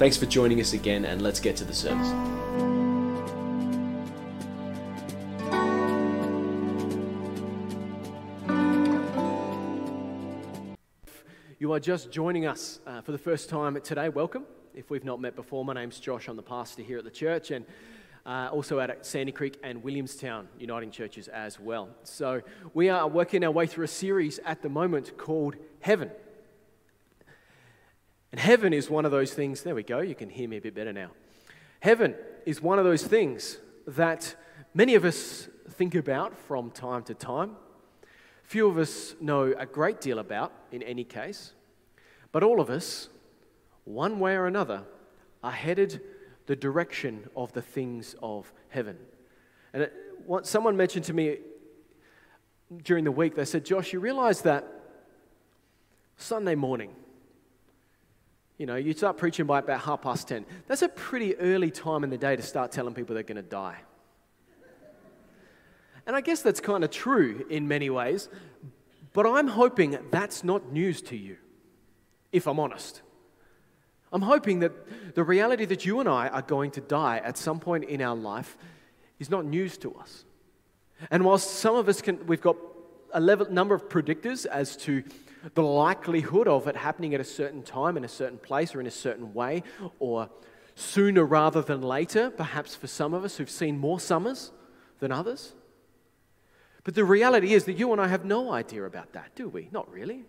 Thanks for joining us again, and let's get to the service. You are just joining us uh, for the first time today. Welcome. If we've not met before, my name's Josh. I'm the pastor here at the church and uh, also at Sandy Creek and Williamstown Uniting Churches as well. So, we are working our way through a series at the moment called Heaven. And heaven is one of those things, there we go, you can hear me a bit better now. Heaven is one of those things that many of us think about from time to time. Few of us know a great deal about, in any case. But all of us, one way or another, are headed the direction of the things of heaven. And it, what, someone mentioned to me during the week, they said, Josh, you realize that Sunday morning, you know, you start preaching by about half past 10. That's a pretty early time in the day to start telling people they're going to die. And I guess that's kind of true in many ways, but I'm hoping that's not news to you, if I'm honest. I'm hoping that the reality that you and I are going to die at some point in our life is not news to us. And whilst some of us can, we've got a level, number of predictors as to the likelihood of it happening at a certain time, in a certain place, or in a certain way, or sooner rather than later, perhaps for some of us who've seen more summers than others. But the reality is that you and I have no idea about that, do we? Not really.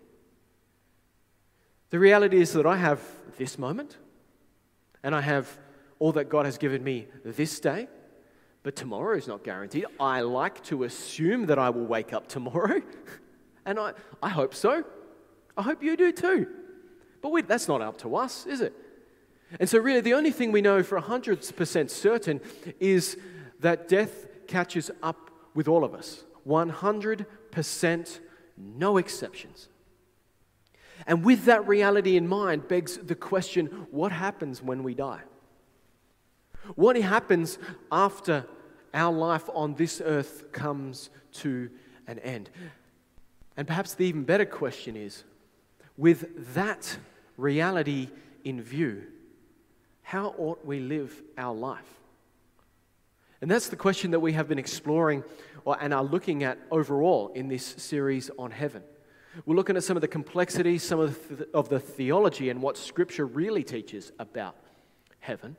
The reality is that I have this moment, and I have all that God has given me this day, but tomorrow is not guaranteed. I like to assume that I will wake up tomorrow, and I, I hope so. I hope you do too. But we, that's not up to us, is it? And so, really, the only thing we know for 100% certain is that death catches up with all of us. 100%, no exceptions. And with that reality in mind, begs the question what happens when we die? What happens after our life on this earth comes to an end? And perhaps the even better question is with that reality in view, how ought we live our life? And that's the question that we have been exploring and are looking at overall in this series on heaven. We're looking at some of the complexities, some of the, of the theology, and what Scripture really teaches about heaven,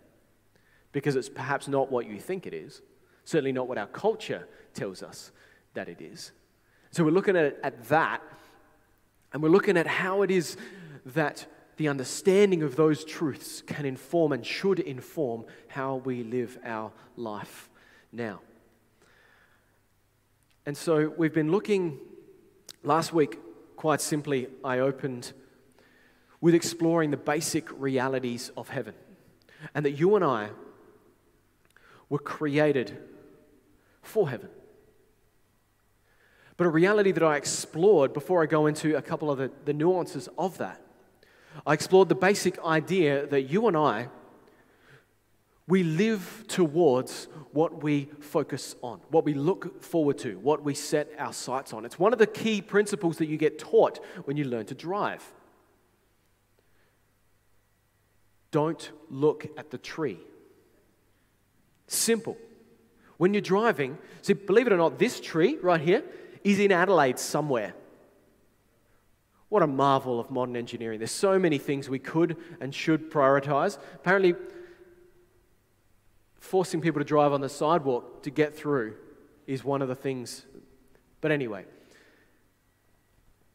because it's perhaps not what you think it is, certainly not what our culture tells us that it is. So we're looking at, at that and we're looking at how it is that the understanding of those truths can inform and should inform how we live our life now. And so we've been looking, last week, quite simply, I opened with exploring the basic realities of heaven. And that you and I were created for heaven. But a reality that I explored before I go into a couple of the, the nuances of that, I explored the basic idea that you and I, we live towards what we focus on, what we look forward to, what we set our sights on. It's one of the key principles that you get taught when you learn to drive. Don't look at the tree. Simple. When you're driving, see, believe it or not, this tree right here, is in Adelaide somewhere. What a marvel of modern engineering. There's so many things we could and should prioritize. Apparently, forcing people to drive on the sidewalk to get through is one of the things. But anyway,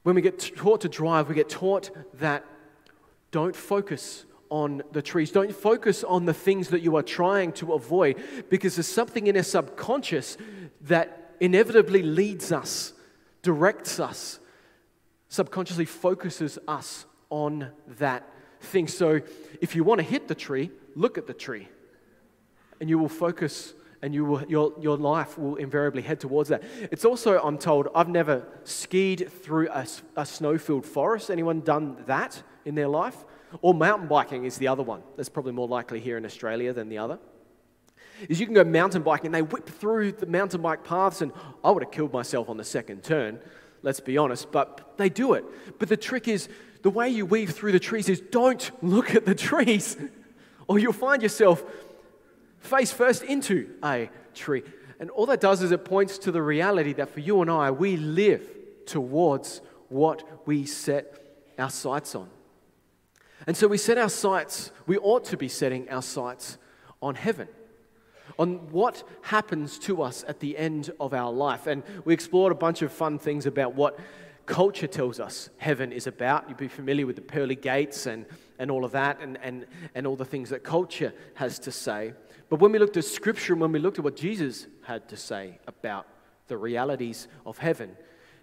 when we get taught to drive, we get taught that don't focus on the trees. Don't focus on the things that you are trying to avoid because there's something in our subconscious that inevitably leads us, directs us, subconsciously focuses us on that thing. So if you want to hit the tree, look at the tree. And you will focus and you will, your, your life will invariably head towards that. It's also, I'm told, I've never skied through a, a snow-filled forest. Anyone done that in their life? Or mountain biking is the other one. That's probably more likely here in Australia than the other. Is you can go mountain biking and they whip through the mountain bike paths, and I would have killed myself on the second turn, let's be honest, but they do it. But the trick is the way you weave through the trees is don't look at the trees, or you'll find yourself face first into a tree. And all that does is it points to the reality that for you and I, we live towards what we set our sights on. And so we set our sights, we ought to be setting our sights on heaven, on what happens to us at the end of our life. And we explored a bunch of fun things about what culture tells us heaven is about. You'd be familiar with the pearly gates and, and all of that, and, and, and all the things that culture has to say. But when we looked at Scripture and when we looked at what Jesus had to say about the realities of heaven,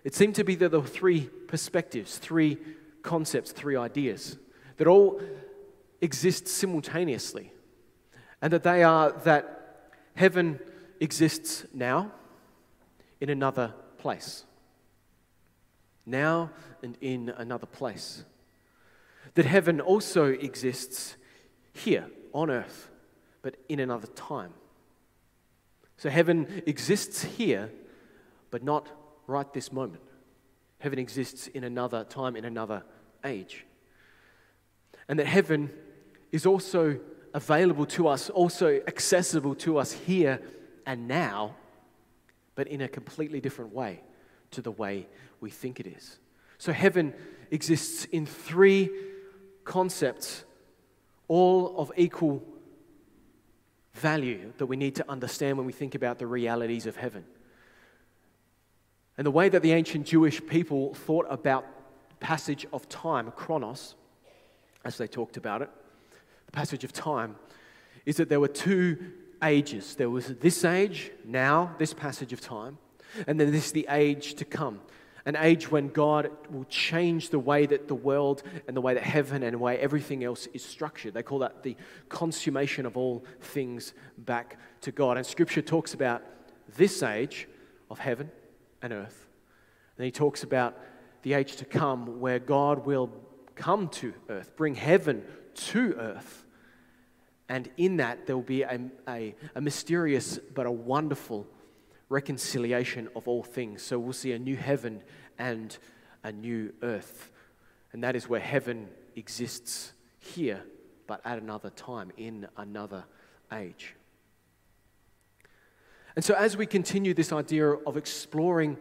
it seemed to be that there were three perspectives, three concepts, three ideas that all exist simultaneously. And that they are that heaven exists now in another place. Now and in another place. That heaven also exists here on earth but in another time. So heaven exists here, but not right this moment. Heaven exists in another time, in another age. And that heaven is also available to us, also accessible to us here and now, but in a completely different way to the way we think it is. So heaven exists in three concepts, all of equal value that we need to understand when we think about the realities of heaven. And the way that the ancient Jewish people thought about passage of time, chronos, as they talked about it, passage of time, is that there were two ages. There was this age, now, this passage of time, and then this the age to come an age when God will change the way that the world and the way that heaven and the way everything else is structured. They call that the consummation of all things back to God. And Scripture talks about this age of heaven and earth. And he talks about the age to come where God will come to earth, bring heaven to earth. And in that, there will be a, a, a mysterious but a wonderful reconciliation of all things. So we'll see a new heaven and a new earth. And that is where heaven exists here, but at another time, in another age. And so, as we continue this idea of exploring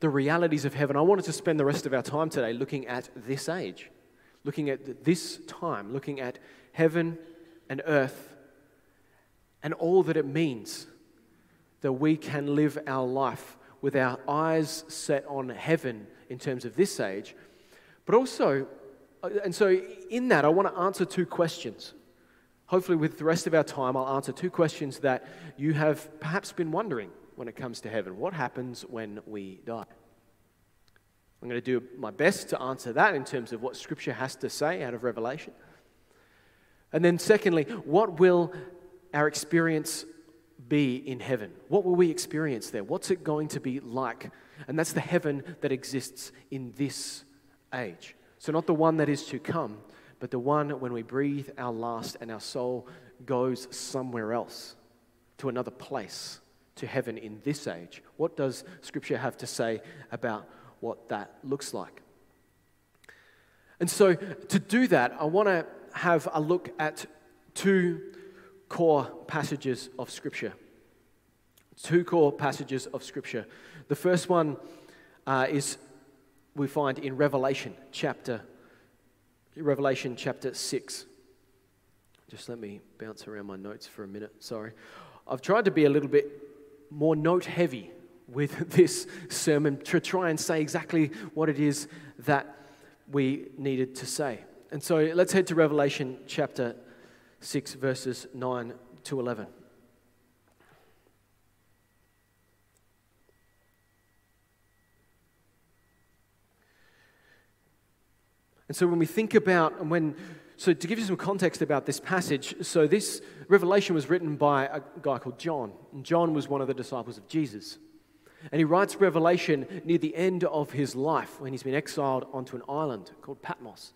the realities of heaven, I wanted to spend the rest of our time today looking at this age, looking at this time, looking at heaven and earth and all that it means that we can live our life with our eyes set on heaven in terms of this age. But also, uh, and so in that, I want to answer two questions. Hopefully, with the rest of our time, I'll answer two questions that you have perhaps been wondering when it comes to heaven. What happens when we die? I'm going to do my best to answer that in terms of what Scripture has to say out of Revelation. And then, secondly, what will our experience be in heaven? What will we experience there? What's it going to be like? And that's the heaven that exists in this age. So, not the one that is to come, but the one when we breathe our last and our soul goes somewhere else, to another place, to heaven in this age. What does Scripture have to say about what that looks like? And so, to do that, I want to have a look at two core passages of Scripture. Two core passages of Scripture. The first one uh, is we find in Revelation chapter Revelation chapter 6. Just let me bounce around my notes for a minute. Sorry. I've tried to be a little bit more note heavy with this sermon to try and say exactly what it is that we needed to say. And so let's head to Revelation chapter 6, verses 9 to 11. And so when we think about, and when So, to give you some context about this passage, so this revelation was written by a guy called John. And John was one of the disciples of Jesus. And he writes Revelation near the end of his life when he's been exiled onto an island called Patmos.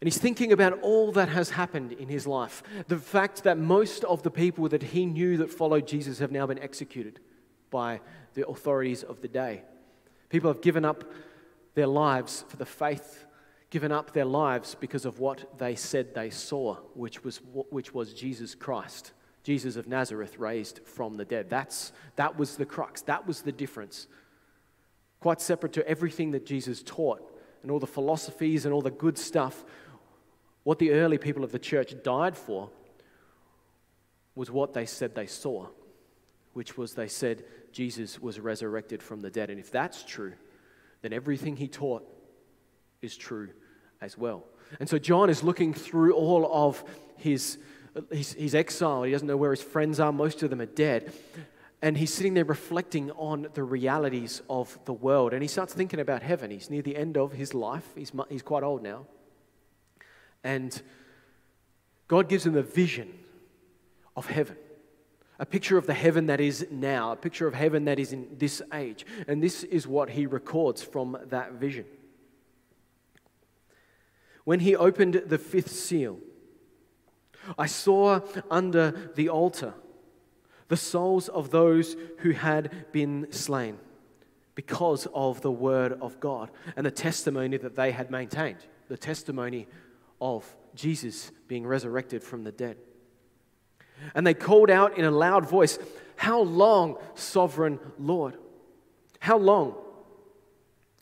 And he's thinking about all that has happened in his life. The fact that most of the people that he knew that followed Jesus have now been executed by the authorities of the day. People have given up their lives for the faith, given up their lives because of what they said they saw, which was, which was Jesus Christ, Jesus of Nazareth raised from the dead. That's, that was the crux, that was the difference. Quite separate to everything that Jesus taught and all the philosophies and all the good stuff what the early people of the church died for was what they said they saw, which was they said Jesus was resurrected from the dead. And if that's true, then everything he taught is true as well. And so John is looking through all of his, his, exile. He doesn't know where his friends are, most of them are dead. And he's sitting there reflecting on the realities of the world. And he starts thinking about heaven. He's near the end of his life, he's, he's quite old now. And God gives him a vision of heaven, a picture of the heaven that is now, a picture of heaven that is in this age. And this is what he records from that vision. When he opened the fifth seal, I saw under the altar the souls of those who had been slain because of the word of God and the testimony that they had maintained, the testimony of Jesus being resurrected from the dead. And they called out in a loud voice, How long, sovereign Lord? How long,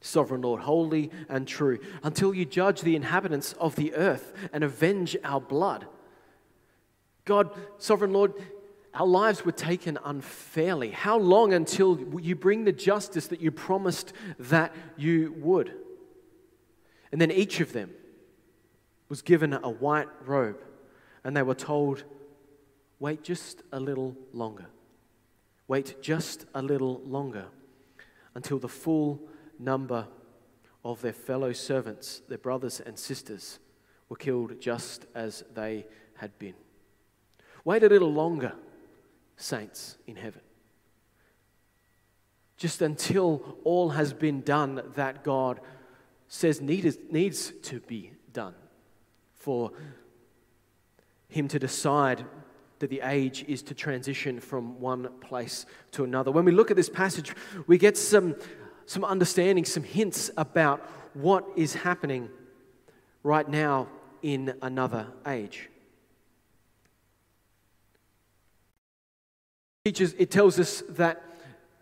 sovereign Lord, holy and true, until you judge the inhabitants of the earth and avenge our blood? God, sovereign Lord, our lives were taken unfairly. How long until you bring the justice that you promised that you would? And then each of them, was given a white robe, and they were told, Wait just a little longer. Wait just a little longer until the full number of their fellow servants, their brothers and sisters, were killed just as they had been. Wait a little longer, saints in heaven. Just until all has been done that God says needs, needs to be done for him to decide that the age is to transition from one place to another. When we look at this passage, we get some, some understanding, some hints about what is happening right now in another age. It tells us that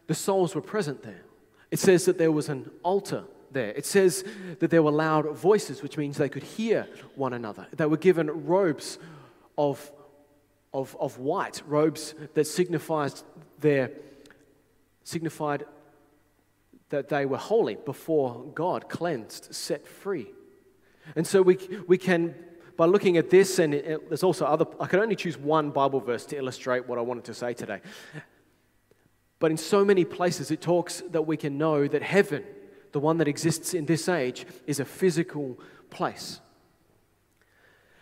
the souls were present there. It says that there was an altar there. It says that there were loud voices, which means they could hear one another. They were given robes of, of, of white, robes that signified their signified that they were holy before God, cleansed, set free. And so we, we can, by looking at this, and it, there's also other, I could only choose one Bible verse to illustrate what I wanted to say today. But in so many places, it talks that we can know that heaven the one that exists in this age, is a physical place.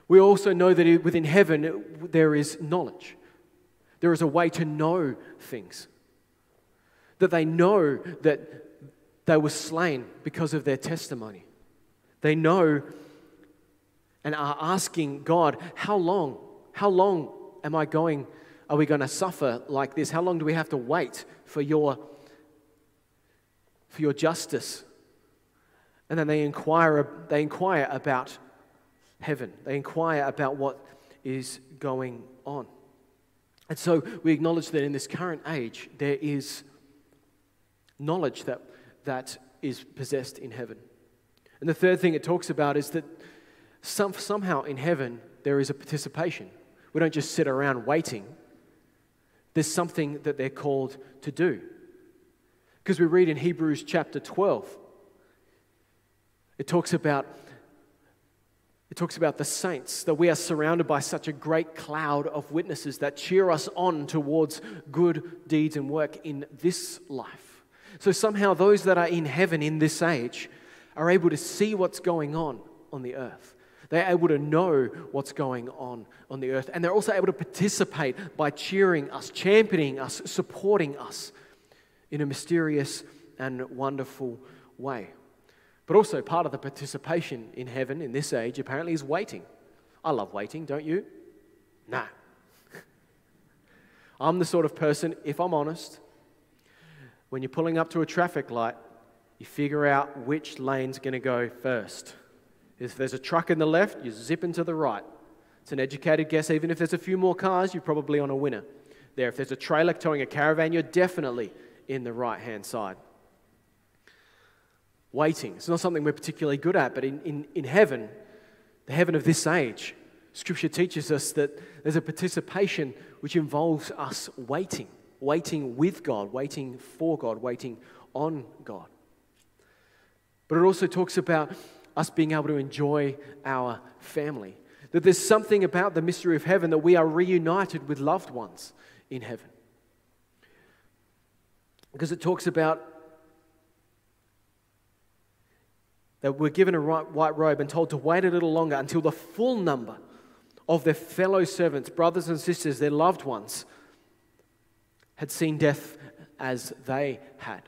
We also know that within heaven there is knowledge. There is a way to know things. That they know that they were slain because of their testimony. They know and are asking God, How long? How long am I going? Are we going to suffer like this? How long do we have to wait for your for your justice. And then they inquire, they inquire about heaven, they inquire about what is going on. And so we acknowledge that in this current age, there is knowledge that, that is possessed in heaven. And the third thing it talks about is that some, somehow in heaven, there is a participation. We don't just sit around waiting, there's something that they're called to do. Because we read in Hebrews chapter 12, it talks about it talks about the saints, that we are surrounded by such a great cloud of witnesses that cheer us on towards good deeds and work in this life. So somehow, those that are in heaven in this age are able to see what's going on on the earth. They're able to know what's going on on the earth. And they're also able to participate by cheering us, championing us, supporting us in a mysterious and wonderful way. But also, part of the participation in heaven in this age apparently is waiting. I love waiting, don't you? Nah. I'm the sort of person, if I'm honest, when you're pulling up to a traffic light, you figure out which lane's going to go first. If there's a truck in the left, you zip into the right. It's an educated guess. Even if there's a few more cars, you're probably on a winner there. If there's a trailer towing a caravan, you're definitely in the right hand side waiting. It's not something we're particularly good at, but in, in, in heaven, the heaven of this age, Scripture teaches us that there's a participation which involves us waiting, waiting with God, waiting for God, waiting on God. But it also talks about us being able to enjoy our family. That there's something about the mystery of heaven that we are reunited with loved ones in heaven. Because it talks about They were given a white robe and told to wait a little longer until the full number of their fellow servants, brothers and sisters, their loved ones, had seen death as they had.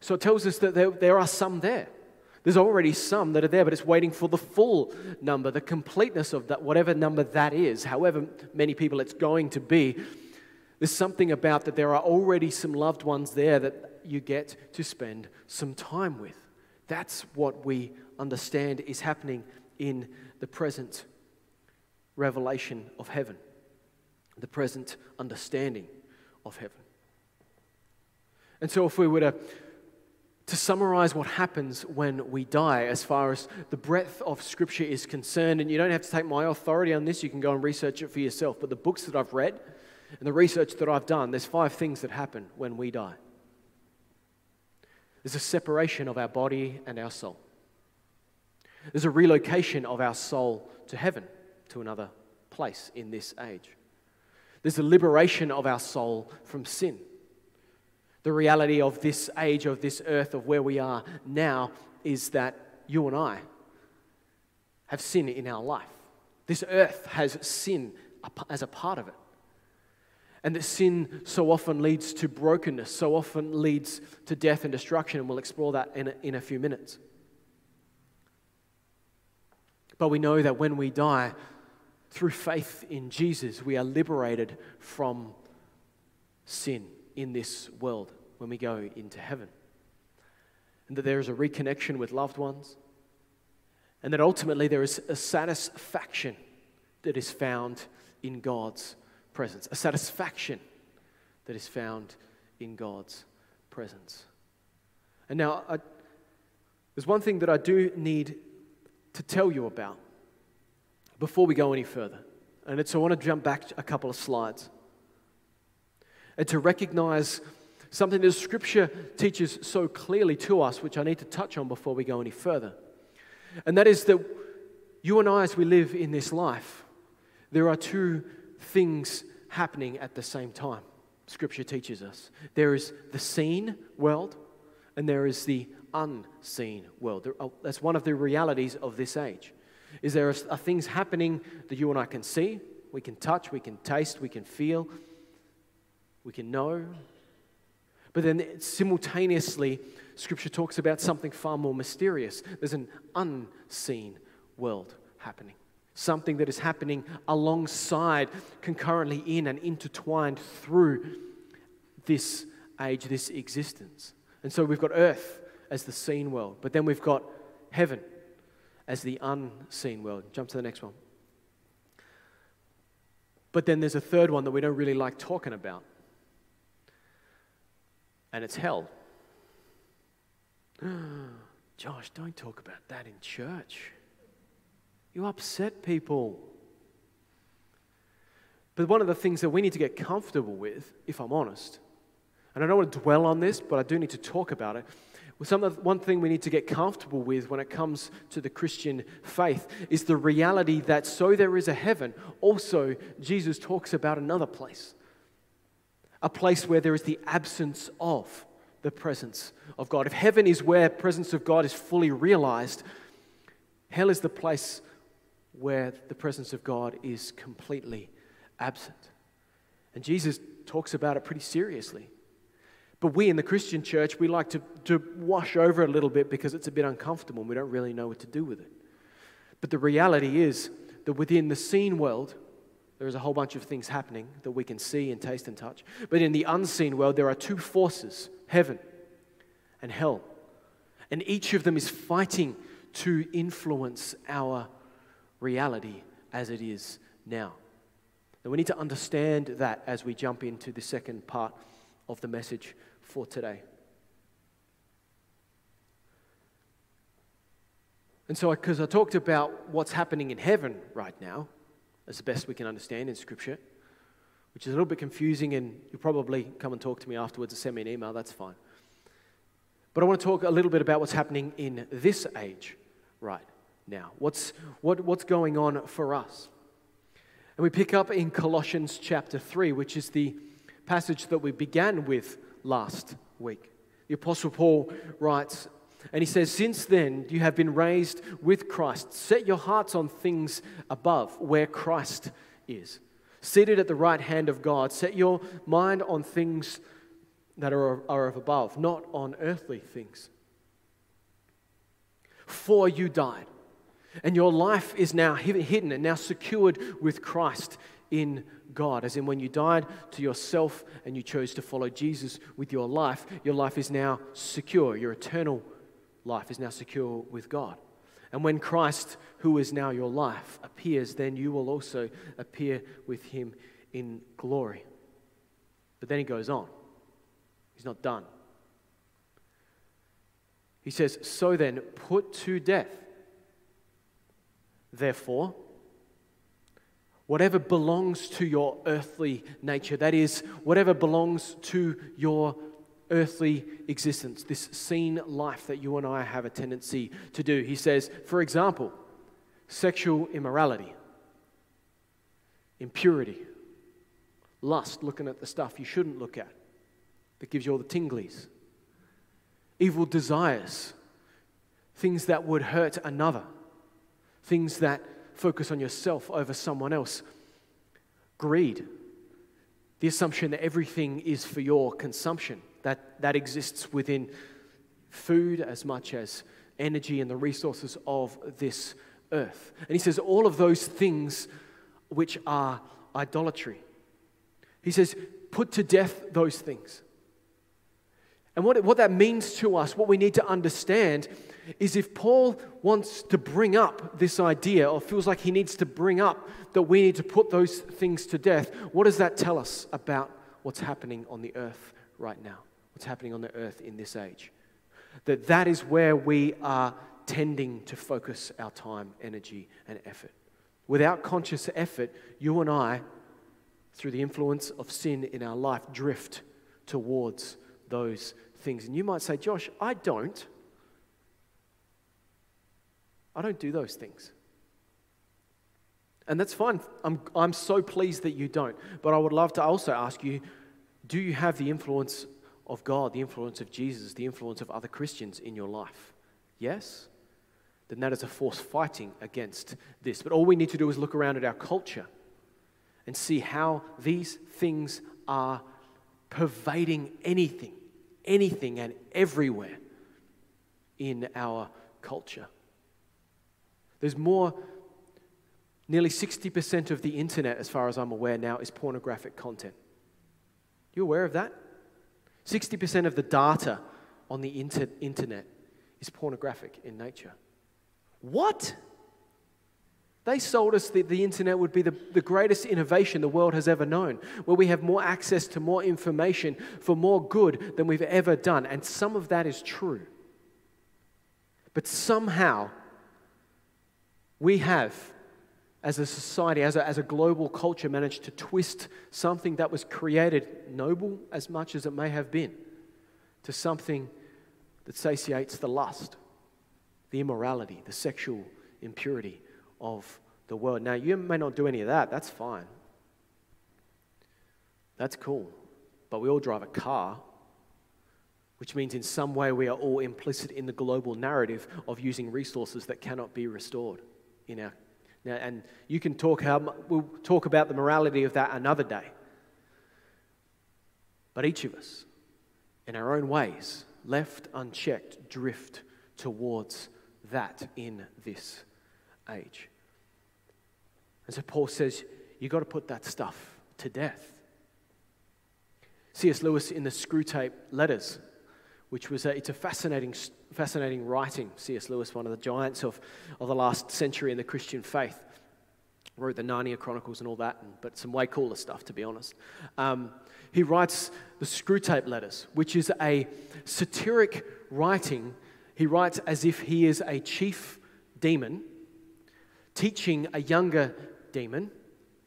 So it tells us that there, there are some there. There's already some that are there, but it's waiting for the full number, the completeness of that, whatever number that is, however many people it's going to be. There's something about that there are already some loved ones there that you get to spend some time with. That's what we understand is happening in the present revelation of heaven, the present understanding of heaven. And so, if we were to, to summarize what happens when we die, as far as the breadth of Scripture is concerned, and you don't have to take my authority on this, you can go and research it for yourself. But the books that I've read and the research that I've done, there's five things that happen when we die. There's a separation of our body and our soul. There's a relocation of our soul to heaven, to another place in this age. There's a liberation of our soul from sin. The reality of this age, of this earth, of where we are now, is that you and I have sin in our life. This earth has sin as a part of it. And that sin so often leads to brokenness, so often leads to death and destruction. And we'll explore that in a, in a few minutes. But we know that when we die, through faith in Jesus, we are liberated from sin in this world when we go into heaven. And that there is a reconnection with loved ones. And that ultimately there is a satisfaction that is found in God's presence, a satisfaction that is found in God's presence. And now, I, there's one thing that I do need to tell you about before we go any further. And it's I want to jump back a couple of slides and to recognize something that Scripture teaches so clearly to us, which I need to touch on before we go any further. And that is that you and I, as we live in this life, there are two things happening at the same time. Scripture teaches us. There is the seen world and there is the unseen world. Oh, that's one of the realities of this age. Is there are things happening that you and I can see, we can touch, we can taste, we can feel, we can know. But then simultaneously, Scripture talks about something far more mysterious. There's an unseen world happening something that is happening alongside, concurrently in, and intertwined through this age, this existence. And so we've got earth as the seen world, but then we've got heaven as the unseen world. Jump to the next one. But then there's a third one that we don't really like talking about, and it's hell. Josh, don't talk about that in church. You upset people. But one of the things that we need to get comfortable with, if I'm honest, and I don't want to dwell on this, but I do need to talk about it. Some of, one thing we need to get comfortable with when it comes to the Christian faith is the reality that so there is a heaven, also Jesus talks about another place. A place where there is the absence of the presence of God. If heaven is where presence of God is fully realized, hell is the place where the presence of God is completely absent. And Jesus talks about it pretty seriously. But we in the Christian church, we like to, to wash over it a little bit because it's a bit uncomfortable and we don't really know what to do with it. But the reality is that within the seen world, there is a whole bunch of things happening that we can see and taste and touch. But in the unseen world, there are two forces heaven and hell. And each of them is fighting to influence our reality as it is now. And we need to understand that as we jump into the second part of the message for today. And so, because I talked about what's happening in heaven right now, as the best we can understand in Scripture, which is a little bit confusing, and you'll probably come and talk to me afterwards or send me an email, that's fine. But I want to talk a little bit about what's happening in this age right now. What's, what, what's going on for us? And we pick up in Colossians chapter 3, which is the passage that we began with last week. The Apostle Paul writes, and he says, Since then you have been raised with Christ. Set your hearts on things above, where Christ is. Seated at the right hand of God, set your mind on things that are, are of above, not on earthly things. For you died, and your life is now hidden and now secured with Christ in God. As in, when you died to yourself and you chose to follow Jesus with your life, your life is now secure. Your eternal life is now secure with God. And when Christ, who is now your life, appears, then you will also appear with him in glory. But then he goes on. He's not done. He says, So then, put to death, therefore, whatever belongs to your earthly nature, that is, whatever belongs to your earthly existence, this seen life that you and I have a tendency to do. He says, for example, sexual immorality, impurity, lust, looking at the stuff you shouldn't look at that gives you all the tinglies, evil desires, things that would hurt another, things that focus on yourself over someone else, greed, the assumption that everything is for your consumption that, that exists within food as much as energy and the resources of this earth. And he says, all of those things which are idolatry. He says, put to death those things. And what, what that means to us, what we need to understand, is if Paul wants to bring up this idea, or feels like he needs to bring up that we need to put those things to death, what does that tell us about what's happening on the earth right now? what's happening on the earth in this age. That that is where we are tending to focus our time, energy, and effort. Without conscious effort, you and I, through the influence of sin in our life, drift towards those things. And you might say, Josh, I don't. I don't do those things. And that's fine. I'm, I'm so pleased that you don't. But I would love to also ask you do you have the influence of God, the influence of Jesus, the influence of other Christians in your life? Yes? Then that is a force fighting against this. But all we need to do is look around at our culture and see how these things are pervading anything, anything and everywhere in our culture. There's more, nearly 60% of the internet, as far as I'm aware now, is pornographic content. You aware of that? 60% of the data on the inter- internet is pornographic in nature. What? They sold us that the internet would be the, the greatest innovation the world has ever known, where we have more access to more information for more good than we've ever done. And some of that is true. But somehow, we have as a society, as a, as a global culture, managed to twist something that was created noble as much as it may have been to something that satiates the lust, the immorality, the sexual impurity of the world. Now, you may not do any of that, that's fine. That's cool. But we all drive a car, which means in some way we are all implicit in the global narrative of using resources that cannot be restored in our Now, and you can talk how we'll talk about the morality of that another day. But each of us, in our own ways, left unchecked, drift towards that in this age. And so Paul says, you've got to put that stuff to death. C.S. Lewis in the Screwtape Letters, which was a, it's a fascinating, fascinating writing. C.S. Lewis, one of the giants of, of the last century in the Christian faith, wrote the Narnia Chronicles and all that, and, but some way cooler stuff, to be honest. Um, he writes the Screwtape Letters, which is a satiric writing. He writes as if he is a chief demon teaching a younger demon,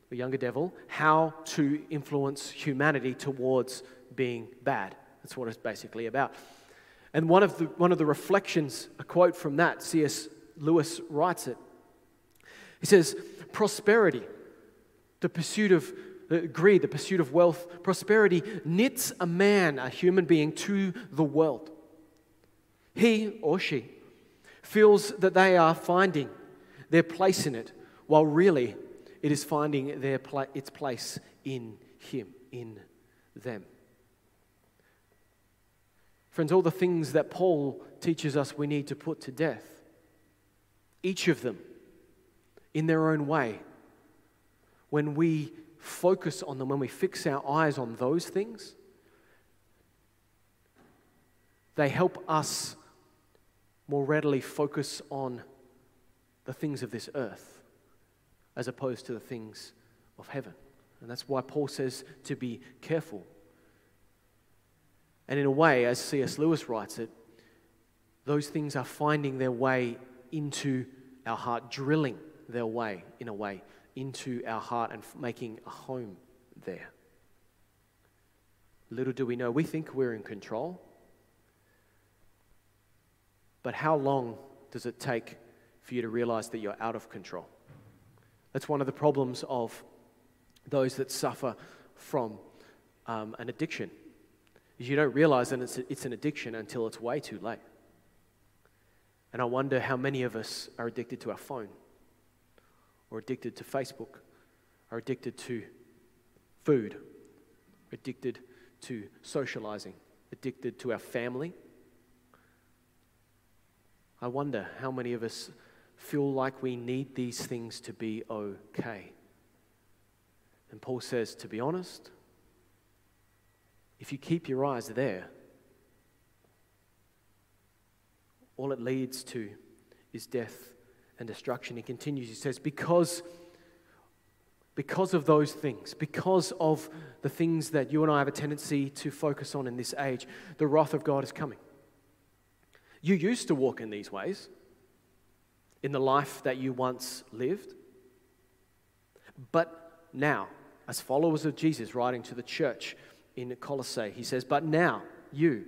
the younger devil, how to influence humanity towards being bad. That's what it's basically about. And one of the, one of the reflections, a quote from that, C.S. Lewis writes it. He says, Prosperity, the pursuit of uh, greed, the pursuit of wealth, prosperity knits a man, a human being, to the world. He or she feels that they are finding their place in it, while really it is finding their pla- its place in Him, in them. Friends, all the things that Paul teaches us we need to put to death, each of them in their own way, when we focus on them, when we fix our eyes on those things, they help us more readily focus on the things of this earth as opposed to the things of heaven. And that's why Paul says to be careful. And in a way, as C.S. Lewis writes it, those things are finding their way into our heart, drilling their way, in a way, into our heart and making a home there. Little do we know, we think we're in control. But how long does it take for you to realize that you're out of control. That's one of the problems of those that suffer from um, an addiction. Is you don't realize that it's, it's an addiction until it's way too late. And I wonder how many of us are addicted to our phone, or addicted to Facebook, or addicted to food, addicted to socializing, addicted to our family. I wonder how many of us feel like we need these things to be okay. And Paul says, to be honest, if you keep your eyes there, all it leads to is death and destruction. He continues, he says, because, because of those things, because of the things that you and I have a tendency to focus on in this age, the wrath of God is coming. You used to walk in these ways in the life that you once lived. But now, as followers of Jesus, writing to the church in Colossae, he says, But now you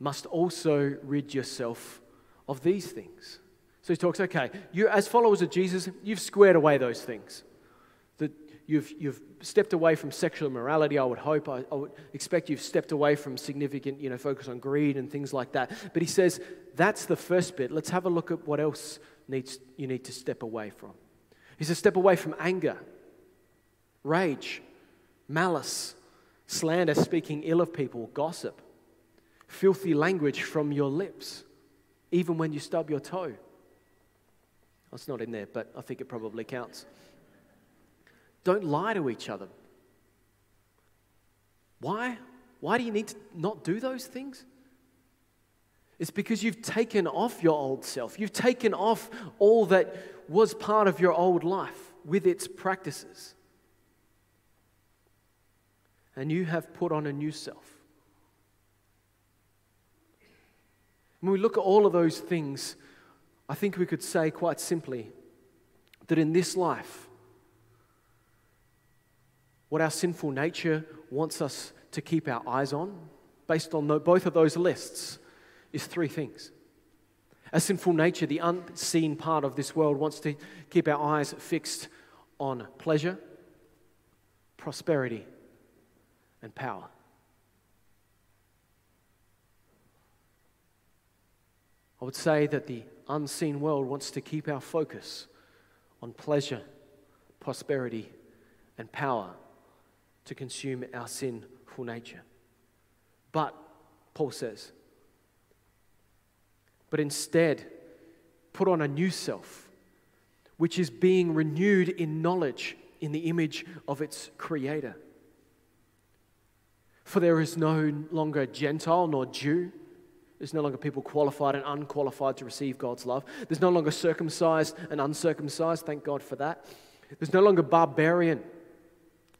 must also rid yourself of these things. So he talks, okay, you as followers of Jesus, you've squared away those things. That you've, you've stepped away from sexual immorality, I would hope. I, I would expect you've stepped away from significant, you know, focus on greed and things like that. But he says, that's the first bit. Let's have a look at what else needs, you need to step away from. He says, step away from anger, rage, malice, slander, speaking ill of people, gossip, filthy language from your lips, even when you stub your toe. That's not in there, but I think it probably counts. Don't lie to each other. Why? Why do you need to not do those things? It's because you've taken off your old self. You've taken off all that was part of your old life with its practices. And you have put on a new self. When we look at all of those things, I think we could say quite simply that in this life, what our sinful nature wants us to keep our eyes on, based on both of those lists, is three things. A sinful nature, the unseen part of this world, wants to keep our eyes fixed on pleasure, prosperity, and power. I would say that the unseen world wants to keep our focus on pleasure, prosperity, and power to consume our sinful nature. But, Paul says, but instead, put on a new self, which is being renewed in knowledge in the image of its creator. For there is no longer Gentile nor Jew. There's no longer people qualified and unqualified to receive God's love. There's no longer circumcised and uncircumcised. Thank God for that. There's no longer barbarian,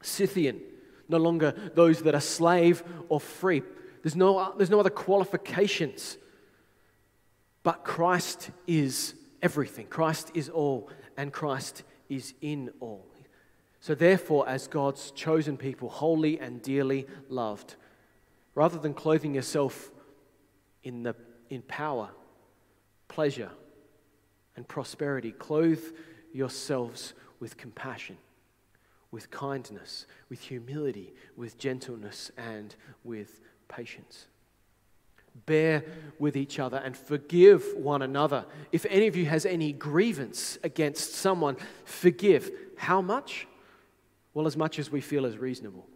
Scythian, no longer those that are slave or free. There's no, there's no other qualifications. But Christ is everything. Christ is all, and Christ is in all. So, therefore, as God's chosen people, holy and dearly loved, rather than clothing yourself in, the, in power, pleasure, and prosperity, clothe yourselves with compassion, with kindness, with humility, with gentleness, and with patience. Bear with each other and forgive one another. If any of you has any grievance against someone, forgive. How much? Well, as much as we feel is reasonable,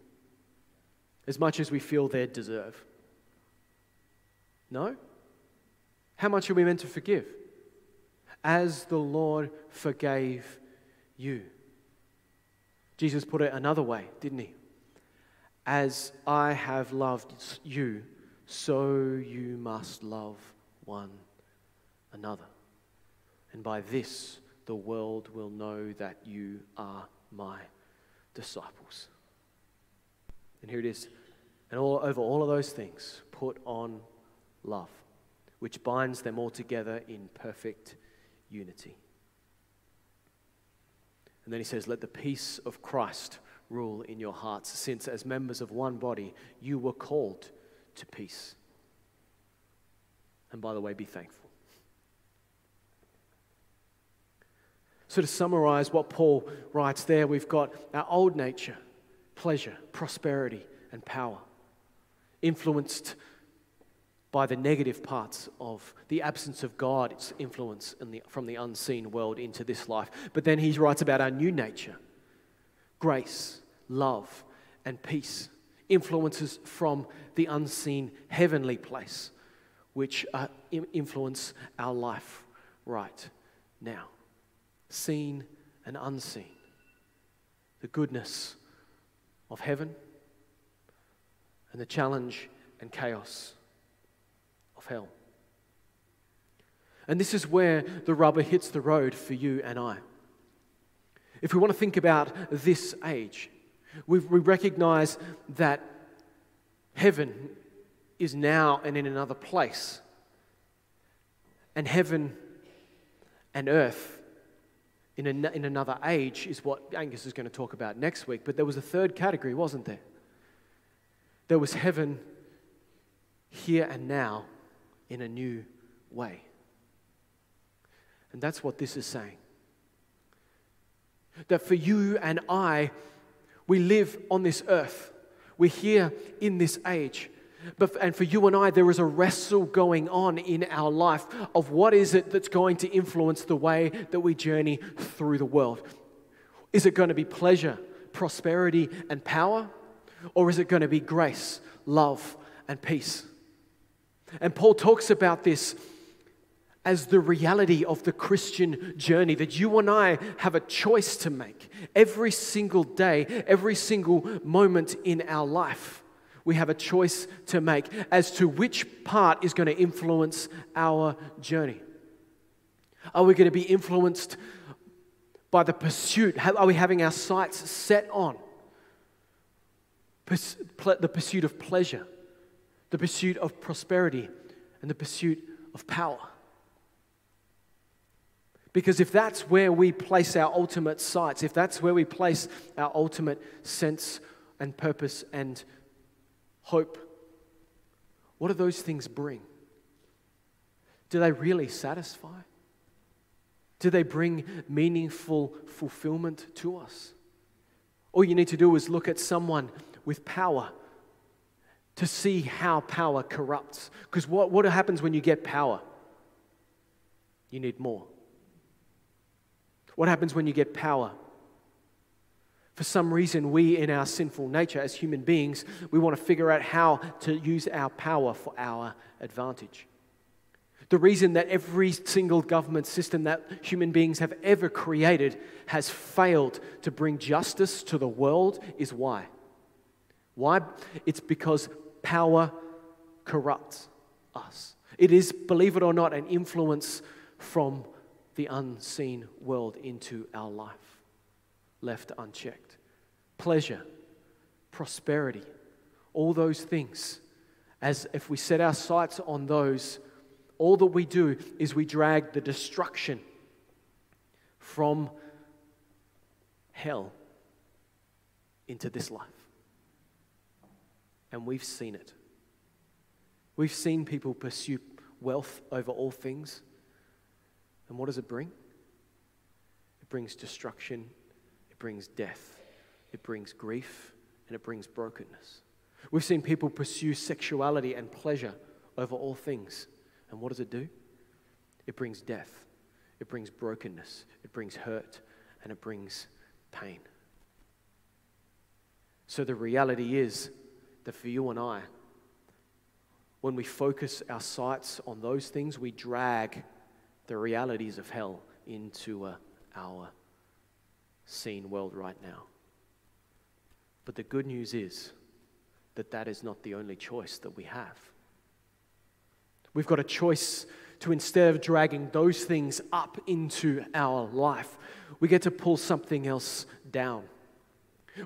as much as we feel they deserve. No? How much are we meant to forgive? As the Lord forgave you. Jesus put it another way, didn't he? As I have loved you, so you must love one another. And by this, the world will know that you are my disciples. And here it is. And all, over all of those things, put on love, which binds them all together in perfect unity. And then he says, Let the peace of Christ rule in your hearts, since as members of one body you were called to peace. And by the way, be thankful. So, to summarize what Paul writes there, we've got our old nature, pleasure, prosperity, and power, influenced by the negative parts of the absence of God's influence the, from the unseen world into this life. But then he writes about our new nature grace, love, and peace, influences from the unseen heavenly place, which uh, influence our life right now, seen and unseen. The goodness of heaven and the challenge and chaos of hell. And this is where the rubber hits the road for you and I. If we want to think about this age, we, we recognize that heaven is now and in another place. And heaven and earth in, a, in another age is what Angus is going to talk about next week. But there was a third category, wasn't there? There was heaven here and now in a new way. And that's what this is saying. That for you and I, we live on this earth. We're here in this age. But, and for you and I, there is a wrestle going on in our life of what is it that's going to influence the way that we journey through the world. Is it going to be pleasure, prosperity, and power? Or is it going to be grace, love, and peace? And Paul talks about this as the reality of the Christian journey that you and I have a choice to make every single day, every single moment in our life. We have a choice to make as to which part is going to influence our journey. Are we going to be influenced by the pursuit? Are we having our sights set on the pursuit of pleasure? The pursuit of prosperity, and the pursuit of power. Because if that's where we place our ultimate sights, if that's where we place our ultimate sense and purpose and hope, what do those things bring? Do they really satisfy? Do they bring meaningful fulfillment to us? All you need to do is look at someone with power to see how power corrupts. Because what, what happens when you get power? You need more. What happens when you get power? For some reason, we, in our sinful nature as human beings, we want to figure out how to use our power for our advantage. The reason that every single government system that human beings have ever created has failed to bring justice to the world is why? Why? It's because power corrupts us. It is, believe it or not, an influence from the unseen world into our life, left unchecked. Pleasure, prosperity, all those things, as if we set our sights on those, all that we do is we drag the destruction from hell into this life. And we've seen it. We've seen people pursue wealth over all things. And what does it bring? It brings destruction, it brings death, it brings grief, and it brings brokenness. We've seen people pursue sexuality and pleasure over all things. And what does it do? It brings death, it brings brokenness, it brings hurt, and it brings pain. So the reality is that for you and I, when we focus our sights on those things, we drag the realities of hell into uh, our seen world right now. But the good news is that that is not the only choice that we have. We've got a choice to instead of dragging those things up into our life, we get to pull something else down.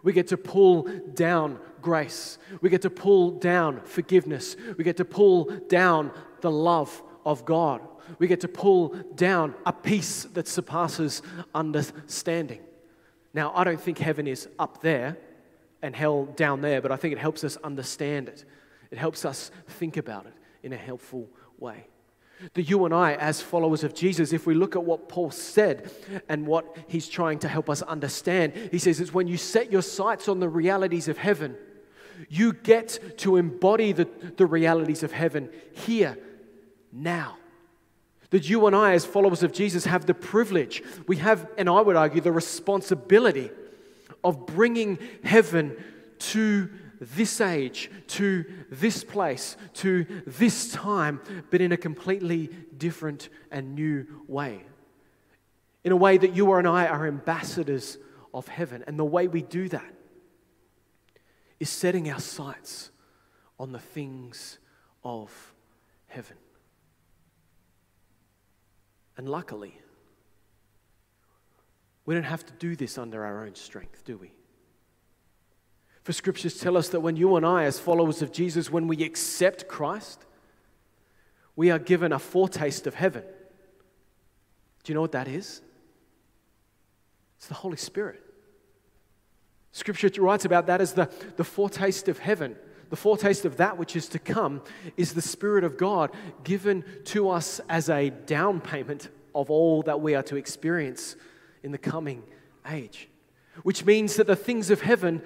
We get to pull down grace. We get to pull down forgiveness. We get to pull down the love of God. We get to pull down a peace that surpasses understanding. Now, I don't think heaven is up there and hell down there, but I think it helps us understand it. It helps us think about it in a helpful way that you and I, as followers of Jesus, if we look at what Paul said and what he's trying to help us understand, he says it's when you set your sights on the realities of heaven, you get to embody the, the realities of heaven here, now. That you and I, as followers of Jesus, have the privilege, we have, and I would argue, the responsibility of bringing heaven to this age, to this place, to this time, but in a completely different and new way. In a way that you and I are ambassadors of heaven. And the way we do that is setting our sights on the things of heaven. And luckily, we don't have to do this under our own strength, do we? For scriptures tell us that when you and I, as followers of Jesus, when we accept Christ, we are given a foretaste of heaven. Do you know what that is? It's the Holy Spirit. Scripture writes about that as the, the foretaste of heaven. The foretaste of that which is to come is the Spirit of God given to us as a down payment of all that we are to experience in the coming age. Which means that the things of heaven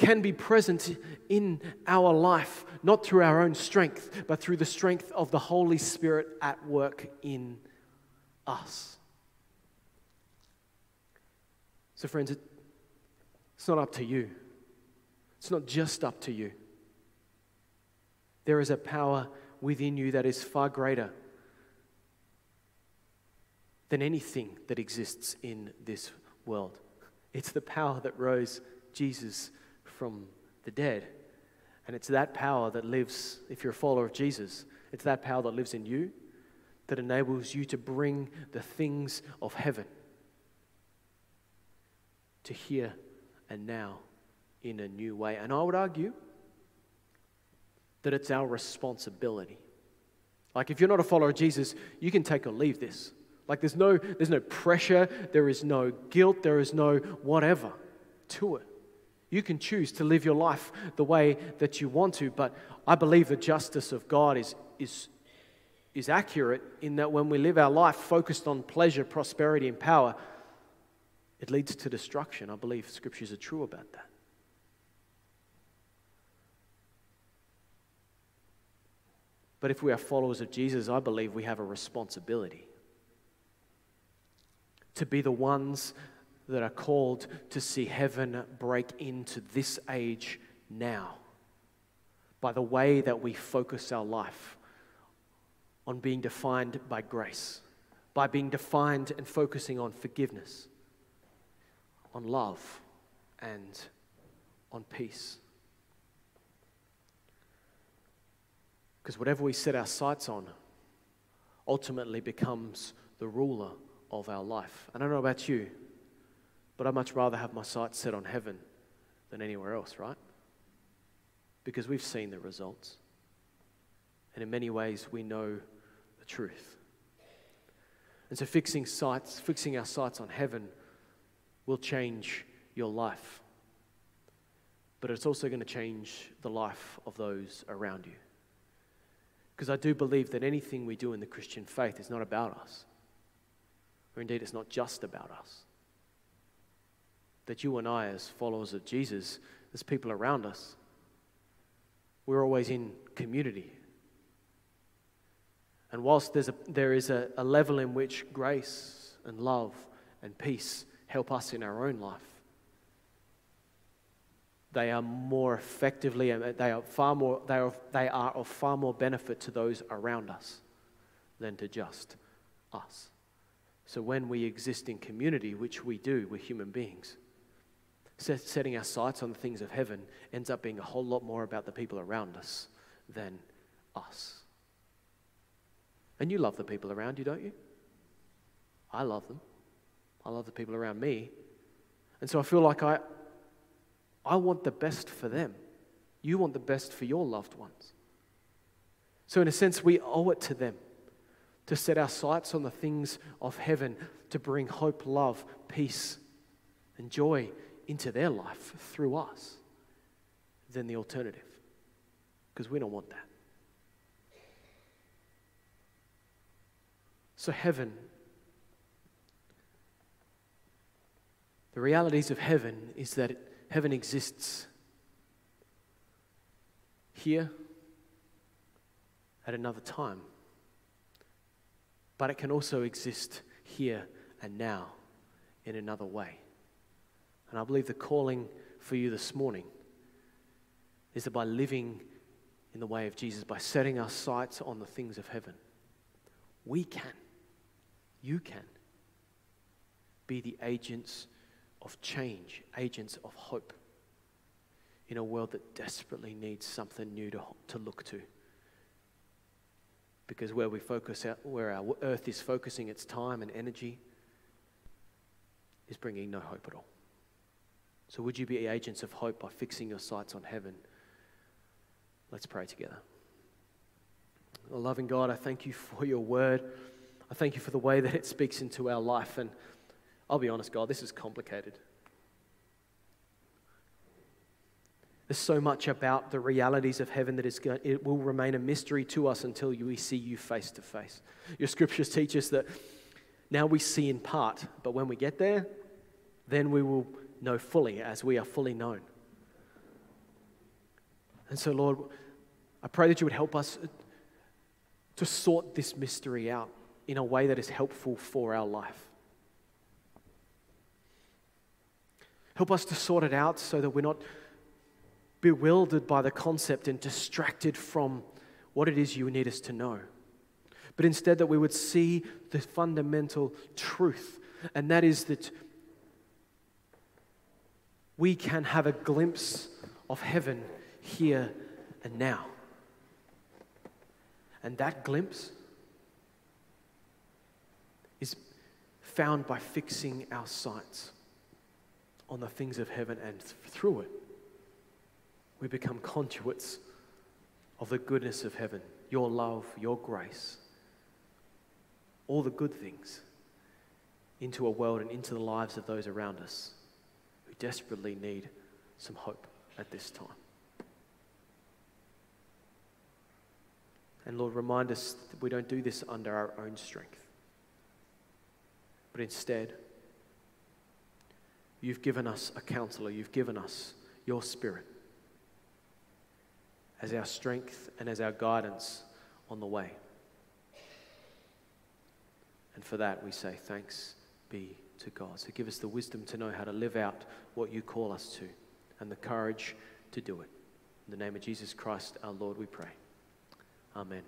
can be present in our life, not through our own strength, but through the strength of the Holy Spirit at work in us. So, friends, it's not up to you. It's not just up to you. There is a power within you that is far greater than anything that exists in this world. It's the power that rose Jesus from the dead. And it's that power that lives, if you're a follower of Jesus, it's that power that lives in you that enables you to bring the things of heaven to here and now in a new way. And I would argue that it's our responsibility. Like if you're not a follower of Jesus, you can take or leave this. Like there's no there's no pressure, there is no guilt, there is no whatever to it. You can choose to live your life the way that you want to, but I believe the justice of God is, is, is accurate in that when we live our life focused on pleasure, prosperity, and power, it leads to destruction. I believe scriptures are true about that. But if we are followers of Jesus, I believe we have a responsibility to be the ones that are called to see heaven break into this age now by the way that we focus our life on being defined by grace, by being defined and focusing on forgiveness, on love, and on peace. Because whatever we set our sights on ultimately becomes the ruler of our life. I don't know about you, but I'd much rather have my sights set on heaven than anywhere else, right? Because we've seen the results. And in many ways, we know the truth. And so, fixing sights, fixing our sights on heaven will change your life. But it's also going to change the life of those around you. Because I do believe that anything we do in the Christian faith is not about us, or indeed, it's not just about us. That you and I, as followers of Jesus, as people around us, we're always in community. And whilst there's a, there is a, a level in which grace and love and peace help us in our own life, they are more effectively, uh, they are far more, they are, they are of far more benefit to those around us than to just us. So when we exist in community, which we do, we're human beings, setting our sights on the things of heaven ends up being a whole lot more about the people around us than us. And you love the people around you, don't you? I love them. I love the people around me. And so I feel like I, I want the best for them. You want the best for your loved ones. So, in a sense, we owe it to them to set our sights on the things of heaven, to bring hope, love, peace, and joy into their life through us than the alternative. Because we don't want that. So, heaven, the realities of heaven is that Heaven exists here at another time, but it can also exist here and now in another way. And I believe the calling for you this morning is that by living in the way of Jesus, by setting our sights on the things of heaven, we can, you can, be the agents of change, agents of hope in a world that desperately needs something new to, to look to. Because where we focus, out, where our earth is focusing its time and energy, is bringing no hope at all. So, would you be agents of hope by fixing your sights on heaven? Let's pray together. Loving God, I thank you for your word. I thank you for the way that it speaks into our life. And I'll be honest, God, this is complicated. There's so much about the realities of heaven that is it will remain a mystery to us until we see you face to face. Your scriptures teach us that now we see in part, but when we get there, then we will know fully as we are fully known. And so, Lord, I pray that you would help us to sort this mystery out in a way that is helpful for our life. Help us to sort it out so that we're not bewildered by the concept and distracted from what it is you need us to know. But instead, that we would see the fundamental truth, and that is that we can have a glimpse of heaven here and now. And that glimpse is found by fixing our sights on the things of heaven, and through it, we become conduits of the goodness of heaven, your love, your grace, all the good things into a world and into the lives of those around us desperately need some hope at this time. And Lord, remind us that we don't do this under our own strength, but instead, You've given us a counselor, you've given us your spirit as our strength and as our guidance on the way. And for that, we say thanks be to God. So give us the wisdom to know how to live out what you call us to and the courage to do it. In the name of Jesus Christ, our Lord, we pray. Amen.